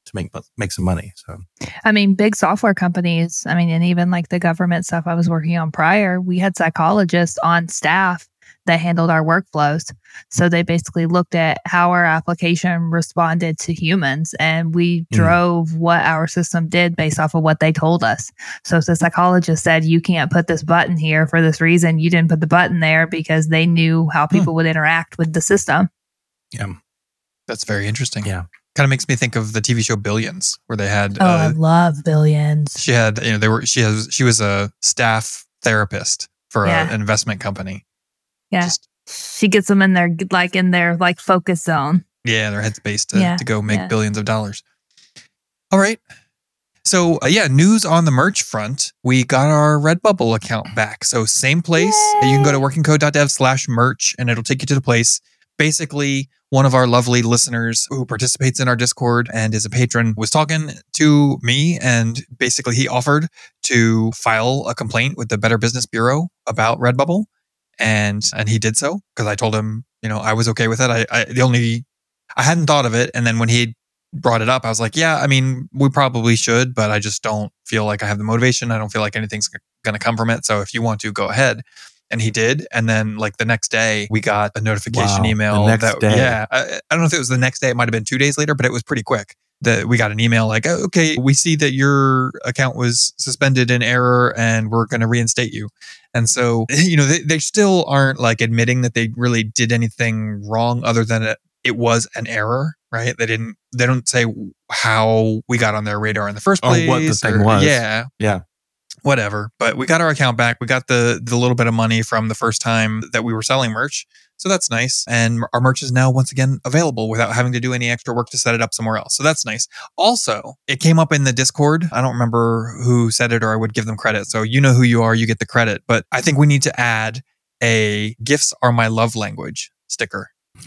to make make some money so I mean, big software companies, I mean, and even like the government stuff I was working on prior, we had psychologists on staff that handled our workflows. So they basically looked at how our application responded to humans and we Mm. drove what our system did based off of what they told us. So if the psychologist said, you can't put this button here for this reason, you didn't put the button there because they knew how people would interact with the system. Yeah. That's very interesting. Yeah. Kind of makes me think of the TV show Billions, where they had Oh, I uh, love billions. she had you know they were she has she was a staff therapist for a- an investment company. Yeah. Just, She gets them in their, like in their like focus zone. yeah, their headspace to Yeah, to go make yeah. billions of dollars. All right. So uh, yeah, news on the merch front. We got our Redbubble account back. So same place. You can go to Yay. workingcode.dev slash merch and it'll take you to the place. Basically, one of our lovely listeners who participates in our Discord and is a patron was talking to me and basically he offered to file a complaint with the Better Business Bureau about Redbubble. And and he did so because I told him, you know, I was okay with it. I, I the only I hadn't thought of it. And then when he brought it up, I was like, yeah, I mean, we probably should, but I just don't feel like I have the motivation. I don't feel like anything's going to come from it. So if you want to, go ahead. And he did. And then, like the next day, we got a notification Wow, email. the next that, day. Yeah. I, I don't know if it was the next day. It might have been two days later, but it was pretty quick that we got an email like, "Oh, okay, we see that your account was suspended in error and we're going to reinstate you. And so, you know, they, they still aren't like admitting that they really did anything wrong other than it, it was an error, right? They didn't, they don't say how we got on their radar in the first Or place. what the thing was. Yeah. Yeah. Whatever. But we got our account back. We got the, the little bit of money from the first time that we were selling merch. So that's nice. And our merch is now once again available without having to do any extra work to set it up somewhere else. So that's nice. Also, it came up in the Discord. I don't remember who said it or I would give them credit. So you know who you are, you get the credit. But I think we need to add a gifts are my love language sticker.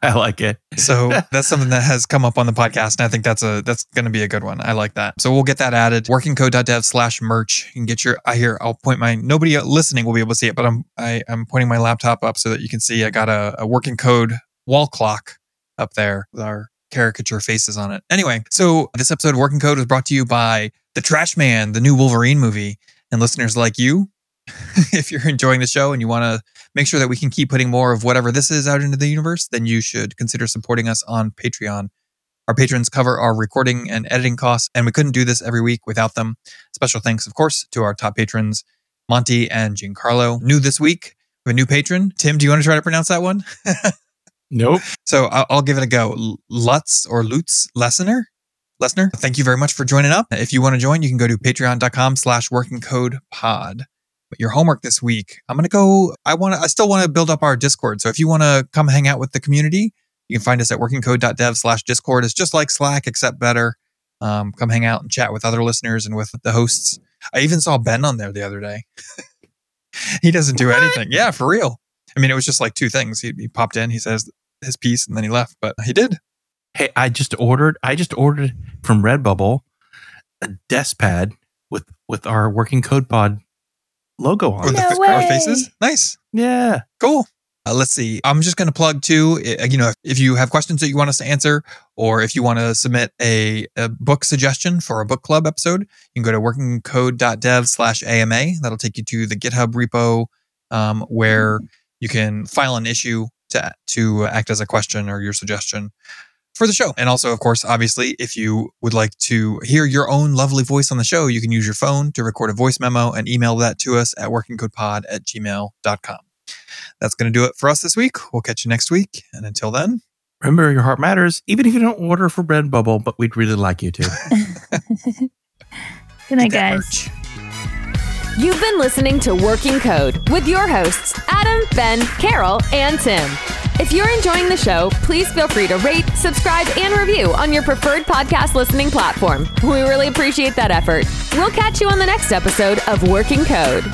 I like it. So that's something that has come up on the podcast. And I think that's a that's gonna be a good one. I like that. So we'll get that added. Workingcode.dev slash merch. Can get your I hear I'll point my nobody listening will be able to see it, but I'm I, I'm pointing my laptop up so that you can see I got a, a working code wall clock up there with our caricature faces on it. Anyway, so this episode of Working Code was brought to you by The Trash Man, the new Wolverine movie. And listeners like you, if you're enjoying the show and you want to make sure that we can keep putting more of whatever this is out into the universe, then you should consider supporting us on Patreon. Our patrons cover our recording and editing costs, and we couldn't do this every week without them. Special thanks, of course, to our top patrons, Monty and Giancarlo. New this week, we have a new patron. Tim, do you want to try to pronounce that one? Nope. So I'll, I'll give it a go. Lutz or Lutz Lessener? Lesner, thank you very much for joining up. If you want to join, you can go to patreon.com slash working code pod. But your homework this week, I'm going to go, I want to, I still want to build up our Discord. So if you want to come hang out with the community, you can find us at workingcode.dev slash Discord. It's just like Slack, except better. Um, come hang out and chat with other listeners and with the hosts. I even saw Ben on there the other day. he doesn't do anything. Yeah, for real. I mean, it was just like two things. He, he popped in, he says his piece, and then he left, but he did. Hey, I just ordered. I just ordered from Redbubble a desk pad with with our working code pod logo on With. No the, our faces. Nice. Yeah. Cool. Uh, let's see. I'm just going to plug too. uh, You know, if, if you have questions that you want us to answer, or if you want to submit a, a book suggestion for a book club episode, you can go to workingcode.dev slash AMA. That'll take you to the GitHub repo um, where you can file an issue to, to act as a question or your suggestion for the show. And also, of course, obviously, if you would like to hear your own lovely voice on the show, you can use your phone to record a voice memo and email that to us at workingcodepod at gmail.com. That's going to do it for us this week. We'll catch you next week. And until then, Remember, your heart matters, even if you don't order for Redbubble. But we'd really like you to. Good night, guys. merch. You've been listening to Working Code with your hosts, Adam, Ben, Carol, and Tim. If you're enjoying the show, please feel free to rate, subscribe, and review on your preferred podcast listening platform. We really appreciate that effort. We'll catch you on the next episode of Working Code.